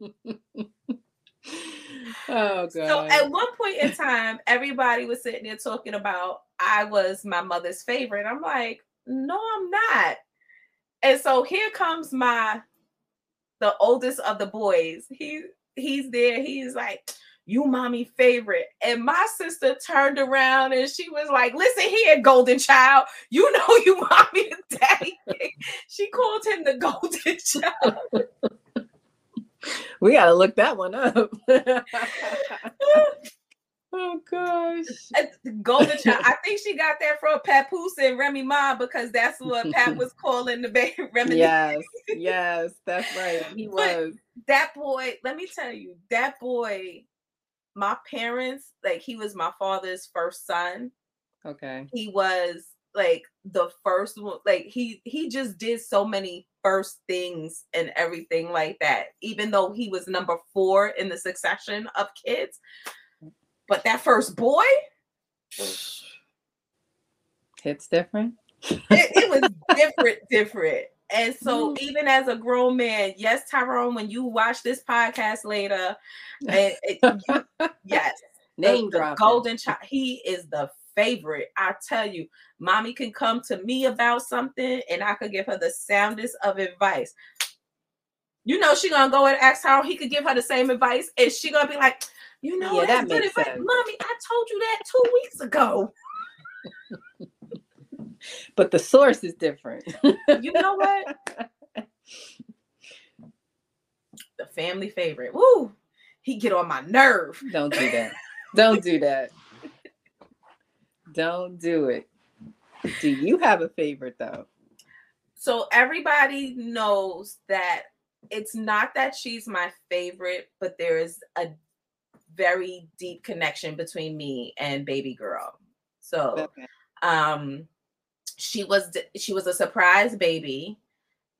[laughs] oh god. So at one point in time, everybody was sitting there talking about I was my mother's favorite. I'm like, no, I'm not. And so here comes my the oldest of the boys. He he's there. He's like, you mommy favorite. And my sister turned around and she was like, listen here, golden child. You know [laughs] you mommy and daddy. she called him the [laughs] golden child. We gotta look that one up. [laughs] oh gosh. Uh, Golden child. I think she got that from Papoose and Remy Ma because that's [laughs] what Pat was calling the baby [laughs] Remy. Yes, yes, that's right. He was. But that boy, let me tell you, that boy, my parents, like he was my father's first son. Okay. He was like the first one, like he he just did so many first things and everything like that, even though he was number four in the succession of kids. But that first boy, [sighs] It's different. [laughs] it, it was different, different. And so, mm. even as a grown man, yes, Tyrone, when you watch this podcast later, and it, you, [laughs] yes, Name the, the golden child, he is the favorite. I tell you, mommy can come to me about something, and I could give her the soundest of advice. You know, she gonna go and ask Tyrone. He could give her the same advice, and she gonna be like, "You know, Yeah, that's that good advice, sense. mommy. I told you that two weeks ago." [laughs] But the source is different. You know what? [laughs] the family favorite. Woo! He get on my nerve. Don't do that. [laughs] Don't do that. Don't do it. Do you have a favorite though? So everybody knows that it's not that she's my favorite, but there is a very deep connection between me and baby girl. So Okay. um she was she was a surprise baby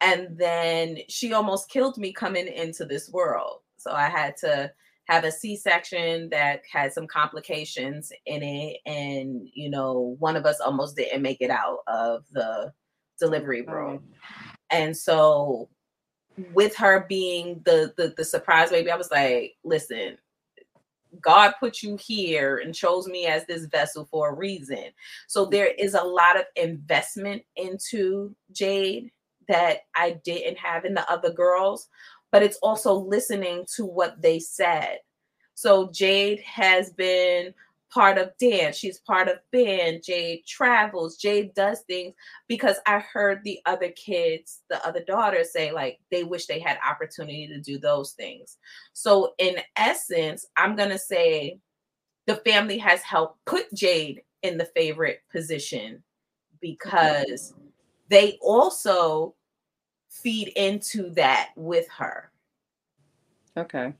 and then she almost killed me coming into this world so i had to have a c-section that had some complications in it and you know one of us almost didn't make it out of the delivery room and so with her being the, the the surprise baby i was like listen God put you here and chose me as this vessel for a reason. So there is a lot of investment into Jade that I didn't have in the other girls, but it's also listening to what they said. So Jade has been part of dance, she's part of band, Jade travels, Jade does things because I heard the other kids, the other daughters say like they wish they had opportunity to do those things. So in essence, I'm going to say the family has helped put Jade in the favorite position because they also feed into that with her. Okay.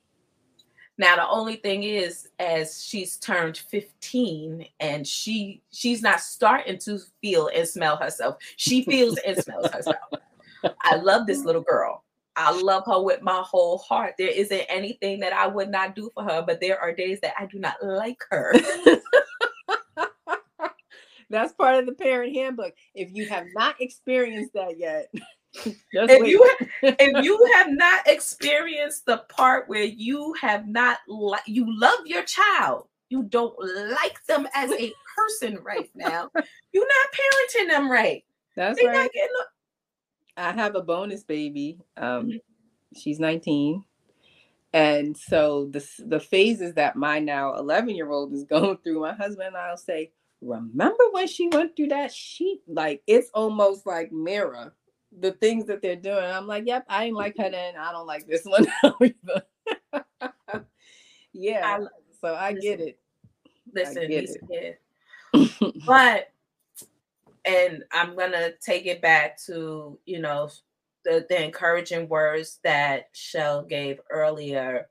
Now the only thing is as she's turned 15 and she she's not starting to feel and smell herself. She feels and smells herself. I love this little girl. I love her with my whole heart. There isn't anything that I would not do for her, but there are days that I do not like her. [laughs] [laughs] That's part of the parent handbook. If you have not experienced that yet, if wait. you [laughs] if you have not experienced the part where you have not like you love your child, you don't like them as a person right now. You're not parenting them right. That's They're right. getting I have a bonus baby. Um, Mhm. she's 19. And so the the phases that my now 11 year old is [laughs] going through, my husband and I'll say, remember when she went through that? She like it's almost like mirror the things that they're doing. I'm like, yep, I ain't like her mm-hmm. then. I don't like this [laughs] one [laughs] either. yeah. I- so I get it. listen, get these it. kids. [laughs] But and I'm gonna take it back to you know the, the encouraging words that Shell gave earlier.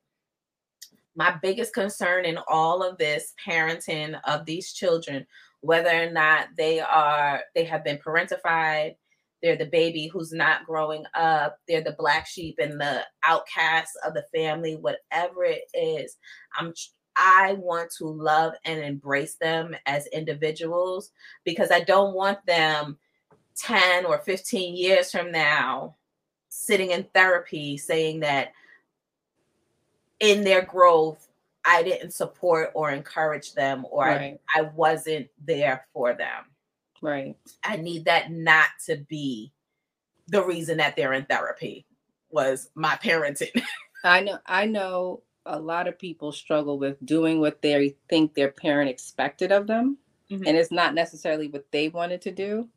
My biggest concern in all of this parenting of these children, whether or not they are they have been parentified, they're the baby who's not growing up, they're the black sheep and the outcast of the family, whatever it is, I'm I want to love and embrace them as individuals because I don't want them 10 or 15 years from now sitting in therapy saying that in their growth, I didn't support or encourage them, or Right. I, I wasn't there for them. Right. I need that not to be the reason that they're in therapy was my parenting. [laughs] I know I know a lot of people struggle with doing what they think their parent expected of them Mhm. and it's not necessarily what they wanted to do.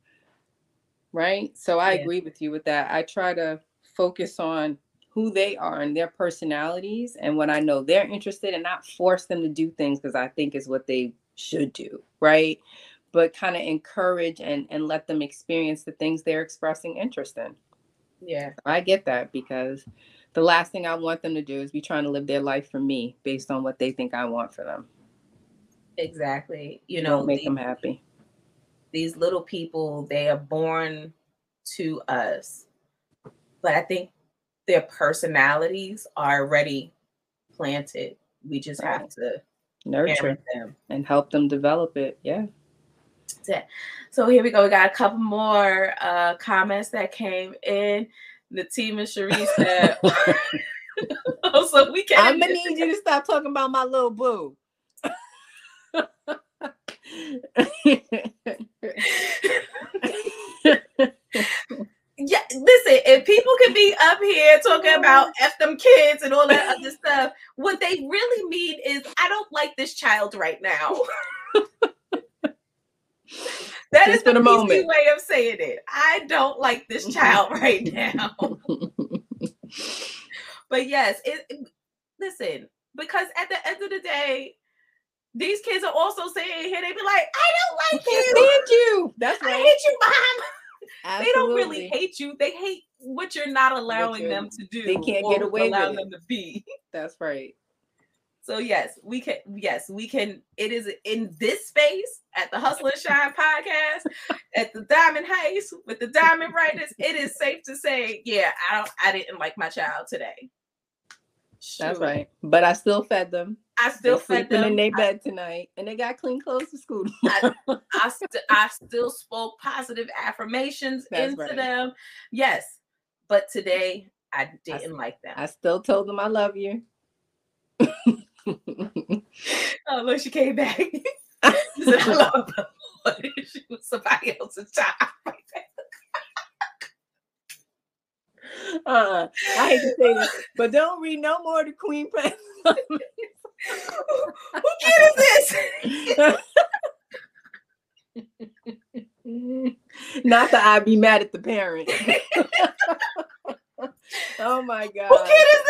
Right? So I Yeah. agree with you with that. I try to focus on who they are and their personalities and what I know they're interested in, and not force them to do things because I think is what they should do, right? But kind of encourage and and let them experience the things they're expressing interest in. yeah. I get that because the last thing I want them to do is be trying to live their life for me based on what they think I want for them. Exactly. You know, know, make the- them happy. these little people, they are born to us. But I think their personalities are already planted. We just have to Nurture them. and help them develop it. Yeah. So here we go. We got a couple more uh, comments that came in. Natima Cherie [laughs] said, oh, [laughs] so we can't. I'm gonna need you to stop talking about my little boo. Yeah, listen, if people could be up here talking about F them kids and all that other stuff, what they really mean is I don't like this child right now. [laughs] [laughs] That is Just for the moment. way of saying it. I don't like this [laughs] child right now. [laughs] But yes, it, it- listen, because at the end of the day, these kids are also saying here, they be like, I don't like you. stand you. That's I hate you, mom. They don't really hate you. They hate what you're not allowing you're- them to do. they can't get away with it. them to be. That's right. So yes, we can. Yes, we can. It is in this space at the Hustle and Shine podcast at the Diamond Heist with the Diamond Writers. It is safe to say, yeah, I don't. I didn't like my child today. That's right. But I still fed them. I still They're fed them. in their I, bed tonight, and they got clean clothes to school. I, I, st- I still spoke positive affirmations That's into right. them. Yes, but today I didn't like them. I still told them I love you. [laughs] Oh, look, she came back. [laughs] she said, I love her. she was somebody else's child. [laughs] uh, I hate to say this, but don't read no more the Queen Prince. [laughs] Who kid is this? Not that I'd be mad at the parent. oh my god. Who kid is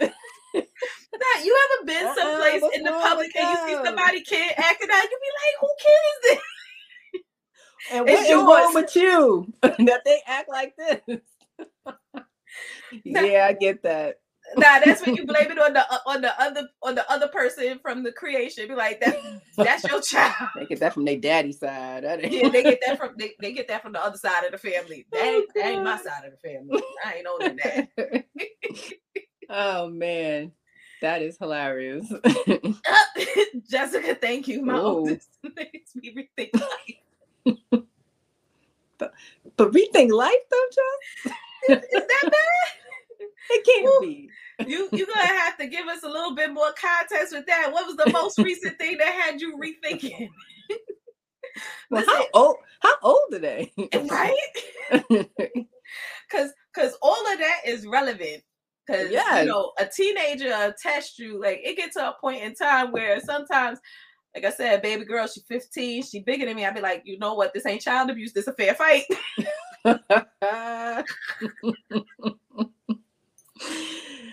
this? [laughs] Nah, you ever been Uh-uh, someplace in the public and you see somebody kid acting out, you be like, who kid is this? [laughs] And It's what is wrong with you [laughs] that they act like this? yeah, I get that. Nah, that's when you blame it on the uh, on the other on the other person from the creation. Be like, that that's your child. They get that from their daddy side. Yeah, they get that from they, they get that from the other side of the family. That Oh, ain't, that ain't my side of the family. I ain't owning that. Oh man, that is hilarious. [laughs] [laughs] Jessica, thank you. My Whoa. oldest [laughs] makes me rethink life. but but rethink life though, John. Is that bad? It can't Ooh. be. You you're gonna have to give us a little bit more context with that. What was the most recent thing that had you rethinking? Well, Listen, how old? How old are they? right? Cause cause all of that is relevant. Cause Yes. you know, a teenager will test you, like it gets to a point in time where sometimes, like I said, baby girl, she 15, she bigger than me. I'd be like, you know what, this ain't child abuse, this a fair fight. [laughs]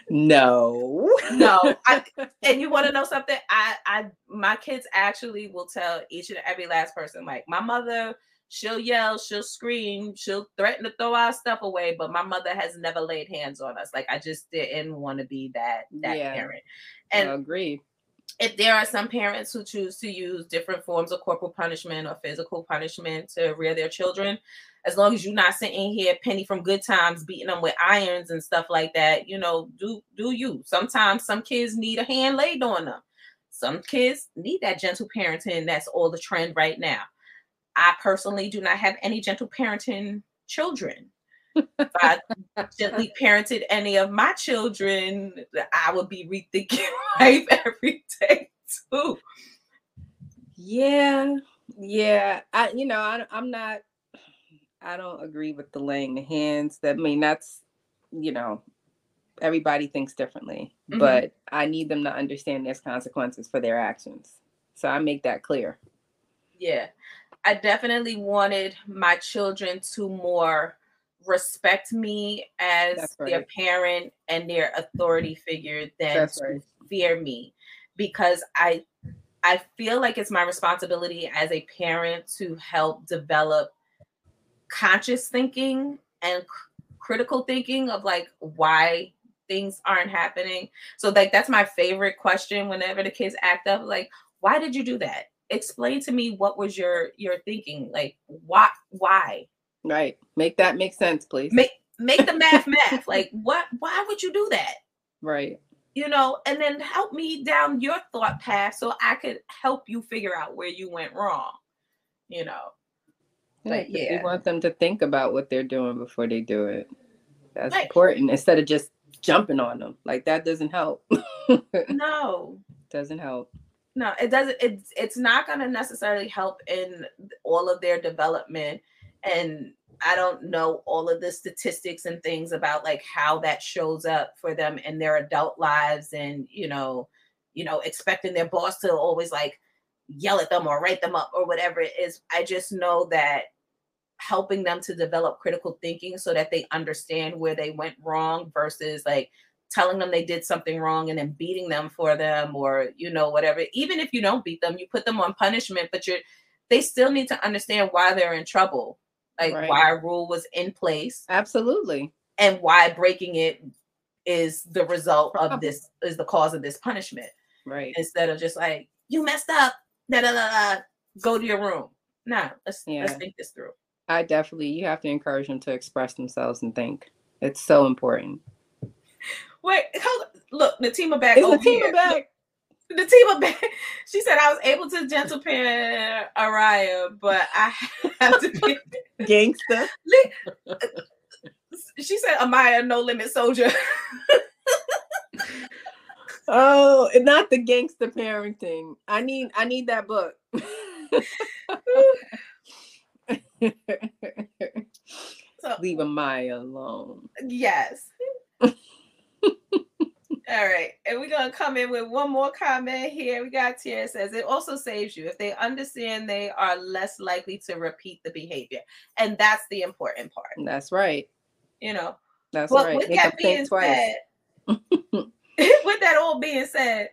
no. no, I, [laughs] and you want to know something? I, I, my kids actually will tell each and every last person, like my mother, she'll yell, she'll scream, she'll threaten to throw our stuff away, but my mother has never laid hands on us. Like I just didn't want to be that that Yeah. parent. I agree. if there are some parents who choose to use different forms of corporal punishment or physical punishment to rear their children, as long as you're not sitting here penny from good times beating them with irons and stuff like that, you know, do do you. Sometimes some kids need a hand laid on them. Some kids need that gentle parenting. That's all the trend right now. I personally do not have any gentle parenting children. if I [laughs] gently parented any of my children, I would be rethinking [laughs] life every day too. Yeah, yeah. I, you know, I, I'm not. I don't agree with the laying the hands. That I mean, that's, you know, everybody thinks differently, mm-hmm. but I need them to understand there's consequences for their actions. So I make that clear. Yeah. I definitely wanted my children to more respect me as right. their parent and their authority figure than right. fear me because I I feel like it's my responsibility as a parent to help develop conscious thinking and critical thinking of like why things aren't happening. So like that's my favorite question whenever the kids act up like why did you do that? Explain to me what was your your thinking? Like why why? Right. Make that make sense, please. Make make the math [laughs] math. Like what why would you do that? Right. You know, and then help me down your thought path so I could help you figure out where you went wrong. You know. But yeah. You want them to think about what they're doing before they do it. That's right. important instead of just jumping on them. Like that doesn't help. [laughs] no. Doesn't help. No, it doesn't. It's it's not going to necessarily help in all of their development. And I don't know all of the statistics and things about like how that shows up for them in their adult lives, and you know, you know, expecting their boss to always like yell at them or write them up or whatever it is. I just know that helping them to develop critical thinking so that they understand where they went wrong versus like telling them they did something wrong and then beating them for them or you know whatever even if you don't beat them you put them on punishment but you're they still need to understand why they're in trouble like right. why a rule was in place absolutely and why breaking it is the result of this is the cause of this punishment right instead of just like you messed up da, da, da, da, go to your room nah let's yeah. let's think this through I definitely you have to encourage them to express themselves and think. It's so important. Wait, hold, look, Natima back. Is Natima back? Natima [laughs] back. She said I was able to gentle parent Araya, but I [laughs] have to be [laughs] gangster. She said Amaya, no limit soldier. oh, not the gangster parenting. I need I need that book. so, Leave Maya alone. Yes. [laughs] All right. And we're going to come in with one more comment here. We got Tier says it also saves you if they understand they are less likely to repeat the behavior. And that's the important part. That's right. You know, that's right. With that being said, [laughs] with that all being said,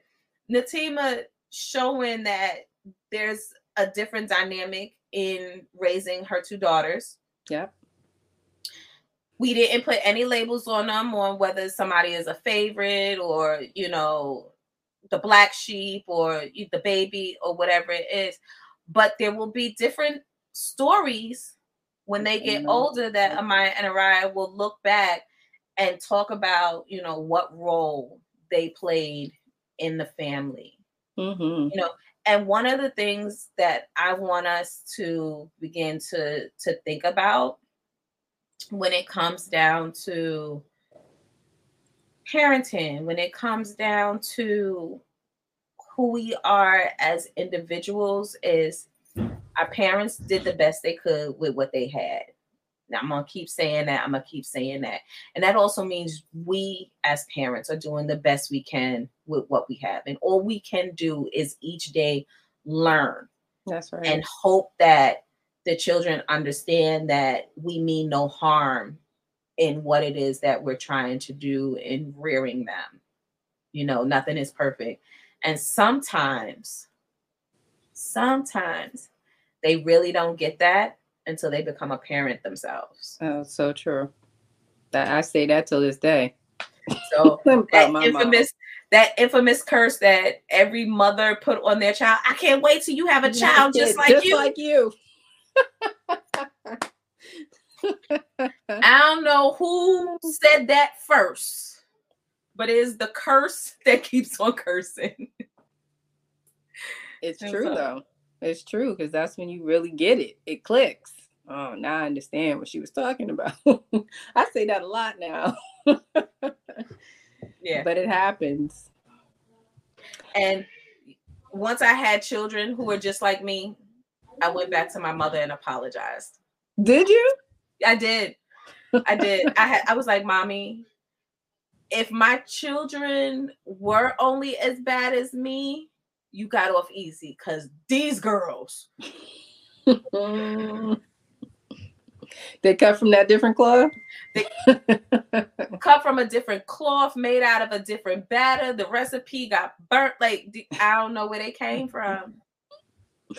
Natima showing that there's a different dynamic in raising her two daughters. Yep. We didn't put any labels on them on whether somebody is a favorite or, you know, the black sheep or the baby or whatever it is. But there will be different stories when they get older that Amaya and Araya will look back and talk about, you know, what role they played in the family. Mm-hmm. You know, and one of the things that I want us to begin to to think about when it comes down to parenting, when it comes down to who we are as individuals is our parents did the best they could with what they had. Now, I'm gonna keep saying that. I'm gonna keep saying that, and that also means we as parents are doing the best we can with what we have, and all we can do is each day learn. That's right. And hope that the children understand that we mean no harm in what it is that we're trying to do in rearing them. You know, nothing is perfect, and sometimes, sometimes they really don't get that until they become a parent themselves. Oh, so true. That I say that till this day. So [laughs] that infamous mom. that infamous curse that every mother put on their child. I can't wait till you have a child just like just you. like you. I don't know who said that first, but it is the curse that keeps on cursing. It's true so, though. It's true because that's when you really get it. It clicks. oh, now I understand what she was talking about. [laughs] I say that a lot now. [laughs] yeah. But it happens. And once I had children who were just like me, I went back to my mother and apologized. Did you? I did. I did. I had I was like, "Mommy, if my children were only as bad as me, you got off easy cuz these girls [laughs] they cut from that different cloth. They [laughs] cut from a different cloth, made out of a different batter. The recipe got burnt. Like I don't know where they came from.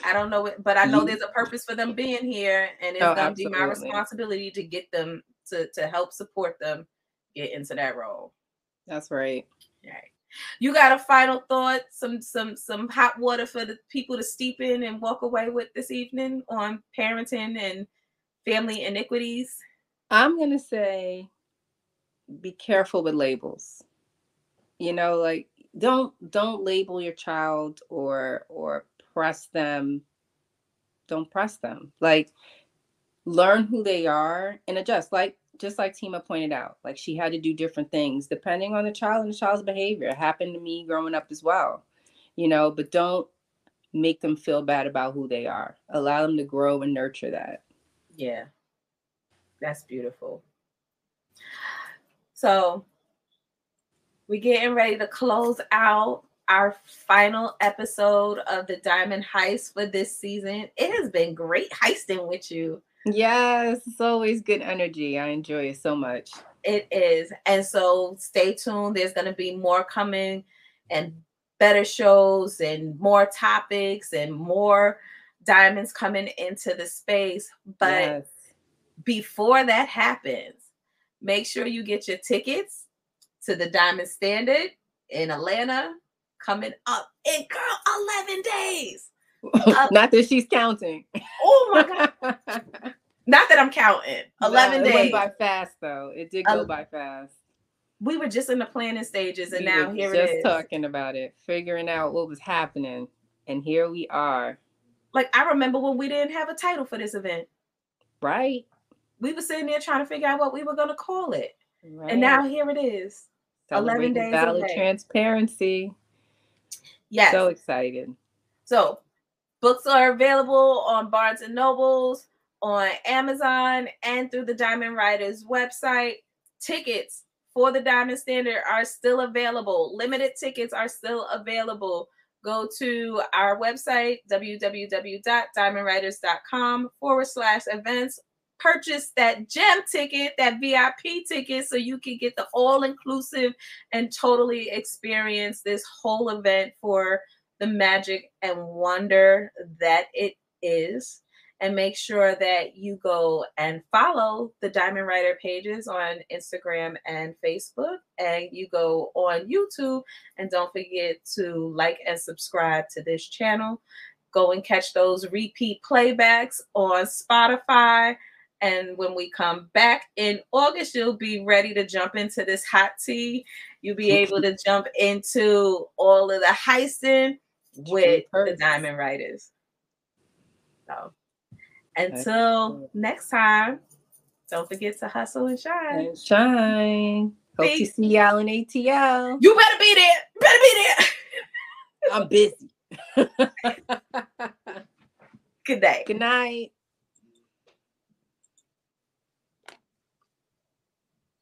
I don't know it, but I know there's a purpose for them being here, and it's oh, gonna absolutely. be my responsibility to get them to to help support them get into that role. That's right. Right. You got a final thought, some some some hot water for the people to steep in and walk away with this evening on parenting and family iniquities? I'm gonna say be careful with labels. You know, like don't don't label your child or or press them. Don't press them. Like learn who they are and adjust. Like just like Tima pointed out, like she had to do different things depending on the child and the child's behavior. It happened to me growing up as well. You know, but don't make them feel bad about who they are. Allow them to grow and nurture that. Yeah. That's beautiful. So we're getting ready to close out our final episode of the Diamond Heist for this season. It has been great heisting with you. Yes, it's always good energy. I enjoy it so much. It is. And so stay tuned. There's going to be more coming and better shows and more topics and more diamonds coming into the space. But yes. before that happens, make sure you get your tickets to the Diamond Standard in Atlanta coming up in girl 11 days. [laughs] Not that she's counting. Oh my god. [laughs] Not that I'm counting. 11 no, days. went by fast though. It did go um, by fast. We were just in the planning stages and we now here it is. Just talking about it, figuring out what was happening. And here we are. Like I remember when we didn't have a title for this event. Right. We were sitting there trying to figure out what we were going to call it. Right. And now here it is. 11 days valid transparency. Yes. So excited. So books are available on Barnes and Nobles, on Amazon, and through the Diamond Writers website. Tickets for the Diamond Standard are still available. Limited tickets are still available. Go to our website, www.diamondwriters.com forward slash events. Purchase that gem ticket, that VIP ticket, so you can get the all inclusive and totally experience this whole event for the magic and wonder that it is and make sure that you go and follow the Diamond Writer pages on Instagram and Facebook. And you go on YouTube and don't forget to like and subscribe to this channel. Go and catch those repeat playbacks on Spotify. And when we come back in August, you'll be ready to jump into this hot tea. You'll be able to jump into all of the heisting with the Diamond Writers. So until next time, don't forget to hustle and shine. And shine. Hope Peace. to see y'all in ATL. You better be there. better be there. I'm busy. [laughs] Good day. Good night.